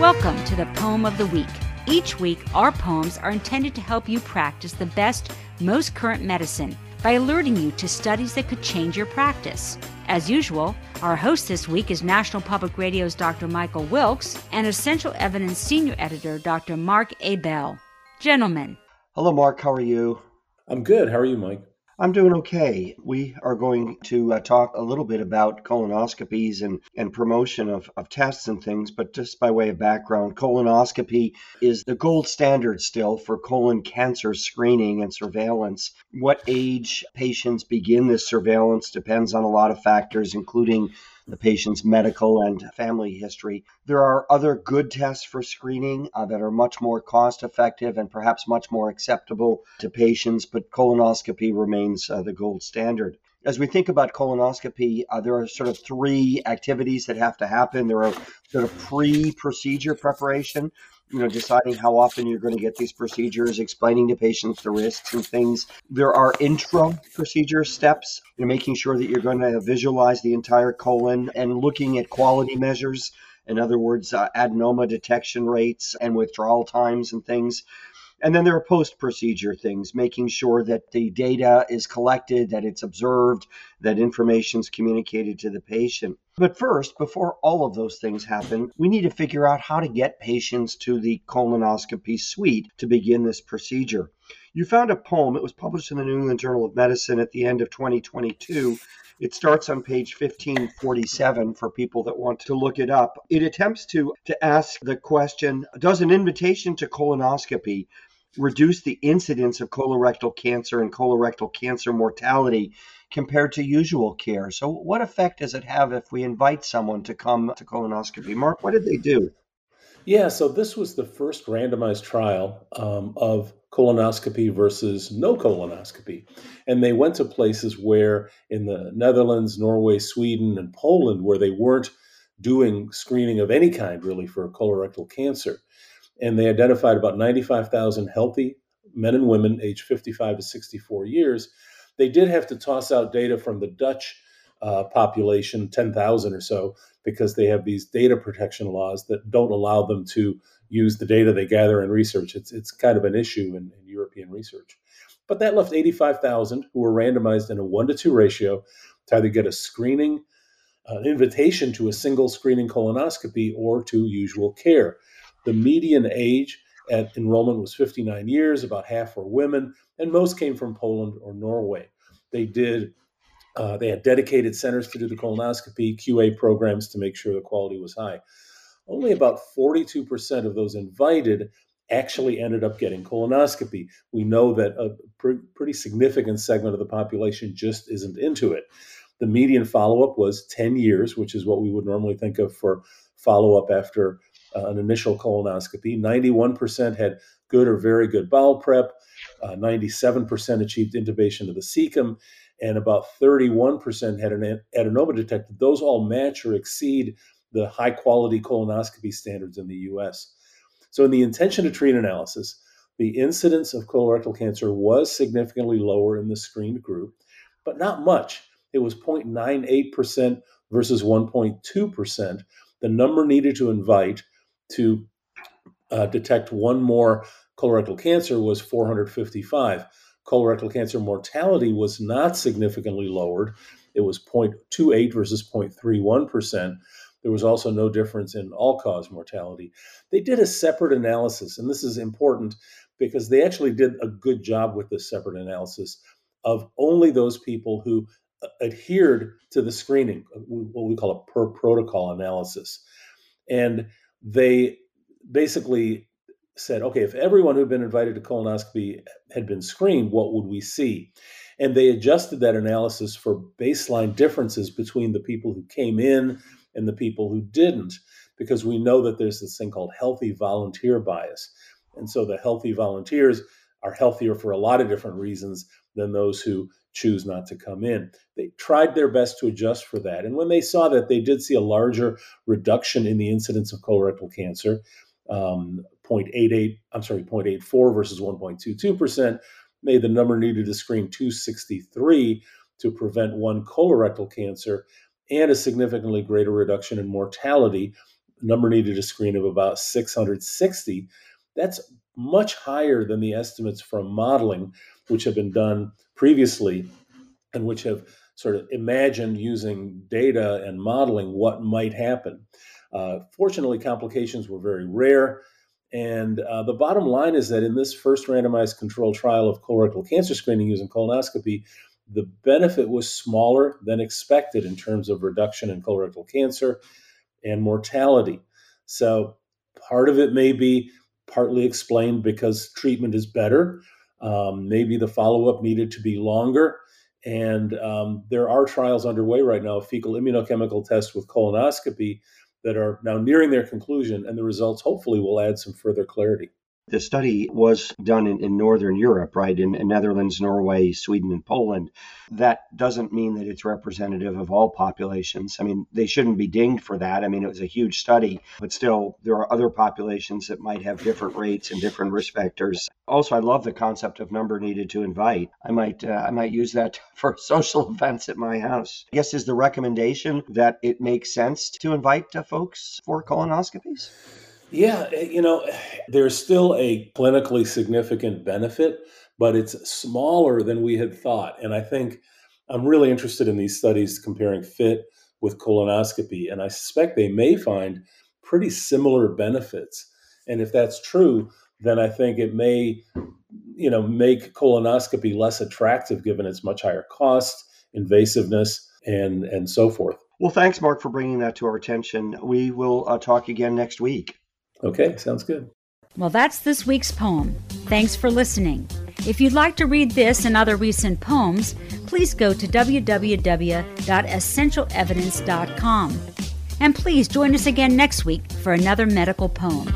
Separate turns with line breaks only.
Welcome to the Poem of the Week. Each week, our poems are intended to help you practice the best, most current medicine by alerting you to studies that could change your practice. As usual, our host this week is National Public Radio's Dr. Michael Wilkes and Essential Evidence Senior Editor Dr. Mark Ebell. Gentlemen.
Hello, Mark. How are you?
I'm good. How are you, Mike?
I'm doing okay. We are going to uh, talk a little bit about colonoscopies and, and promotion of, of tests and things, but just by way of background, colonoscopy is the gold standard still for colon cancer screening and surveillance. What age patients begin this surveillance depends on a lot of factors, including the patient's medical and family history. There are other good tests for screening uh, that are much more cost effective and perhaps much more acceptable to patients, but colonoscopy remains uh, the gold standard as we think about colonoscopy, uh, there are sort of three activities that have to happen. There are sort of pre-procedure preparation, you know, deciding how often you're going to get these procedures, explaining to patients the risks and things. There are intra procedure steps, you know, making sure that you're going to visualize the entire colon and looking at quality measures. In other words, uh, adenoma detection rates and withdrawal times and things. And then there are post procedure things, making sure that the data is collected, that it's observed, that information is communicated to the patient. But first, before all of those things happen, we need to figure out how to get patients to the colonoscopy suite to begin this procedure. You found a poem, it was published in the New England Journal of Medicine at the end of 2022. It starts on page 1547 for people that want to look it up. It attempts to, to ask the question Does an invitation to colonoscopy reduce the incidence of colorectal cancer and colorectal cancer mortality compared to usual care. So, what effect does it have if we invite someone to come to colonoscopy? Mark, what did they do?
Yeah, so this was the first randomized trial um, of colonoscopy versus no colonoscopy. And they went to places where in the Netherlands, Norway, Sweden, and Poland, where they weren't doing screening of any kind really for colorectal cancer and they identified about 95,000 healthy men and women aged 55 to 64 years. They did have to toss out data from the Dutch uh, population, 10,000 or so, because they have these data protection laws that don't allow them to use the data they gather in research. It's, it's kind of an issue in, in European research. But that left 85,000 who were randomized in a one to two ratio to either get a screening, an invitation to a single screening colonoscopy, or to usual care. The median age at enrollment was 59 years, about half were women, and most came from Poland or Norway. They did uh, they had dedicated centers to do the colonoscopy, QA programs to make sure the quality was high. Only about 42% of those invited actually ended up getting colonoscopy. We know that a pr- pretty significant segment of the population just isn't into it. The median follow up was 10 years, which is what we would normally think of for follow up after uh, an initial colonoscopy. 91% had good or very good bowel prep. Uh, 97% achieved intubation of the cecum, and about 31% had an adenoma detected. Those all match or exceed the high quality colonoscopy standards in the US. So, in the intention to treat analysis, the incidence of colorectal cancer was significantly lower in the screened group, but not much. It was 0.98% versus 1.2%. The number needed to invite to uh, detect one more colorectal cancer was 455. Colorectal cancer mortality was not significantly lowered. It was 0.28 versus 0.31%. There was also no difference in all cause mortality. They did a separate analysis, and this is important because they actually did a good job with this separate analysis of only those people who uh, adhered to the screening, what we call a per protocol analysis. And they basically said, okay, if everyone who'd been invited to colonoscopy had been screened, what would we see? And they adjusted that analysis for baseline differences between the people who came in and the people who didn't, because we know that there's this thing called healthy volunteer bias. And so the healthy volunteers are healthier for a lot of different reasons than those who choose not to come in. They tried their best to adjust for that. And when they saw that, they did see a larger reduction in the incidence of colorectal cancer, um, 0.88, I'm sorry, 0.84 versus 1.22%, made the number needed to screen 263 to prevent one colorectal cancer and a significantly greater reduction in mortality number needed to screen of about 660. That's much higher than the estimates from modeling, which have been done previously and which have sort of imagined using data and modeling what might happen. Uh, fortunately, complications were very rare. And uh, the bottom line is that in this first randomized controlled trial of colorectal cancer screening using colonoscopy, the benefit was smaller than expected in terms of reduction in colorectal cancer and mortality. So part of it may be partly explained because treatment is better. Um, maybe the follow up needed to be longer. And um, there are trials underway right now, fecal immunochemical tests with colonoscopy that are now nearing their conclusion, and the results hopefully will add some further clarity.
The study was done in, in Northern Europe, right, in, in, Netherlands, Norway, Sweden, and Poland. That doesn't mean that it's representative of all populations. I mean, they shouldn't be dinged for that. I mean, it was a huge study, but still, there are other populations that might have different rates and different risk factors. Also, I love the concept of number needed to invite. I might, uh, I might use that for social events at my house. I guess is the recommendation that it makes sense to invite uh, folks for colonoscopies.
Yeah, eh, you know, there's still a clinically significant benefit, but it's smaller than we had thought. And I think I'm really interested in these studies comparing FIT with colonoscopy, and I suspect they may find pretty similar benefits. And if that's true, then I think it may, you know, make colonoscopy less attractive given its much higher cost, invasiveness, and and so forth.
Well, thanks, Mark, for bringing that to our attention. We will uh, talk again next week.
Okay, sounds good.
Well, that's this week's poem. Thanks for listening. If you'd like to read this and other recent poems, please go to www.essentialevidence.com. And please join us again next week for another medical poem.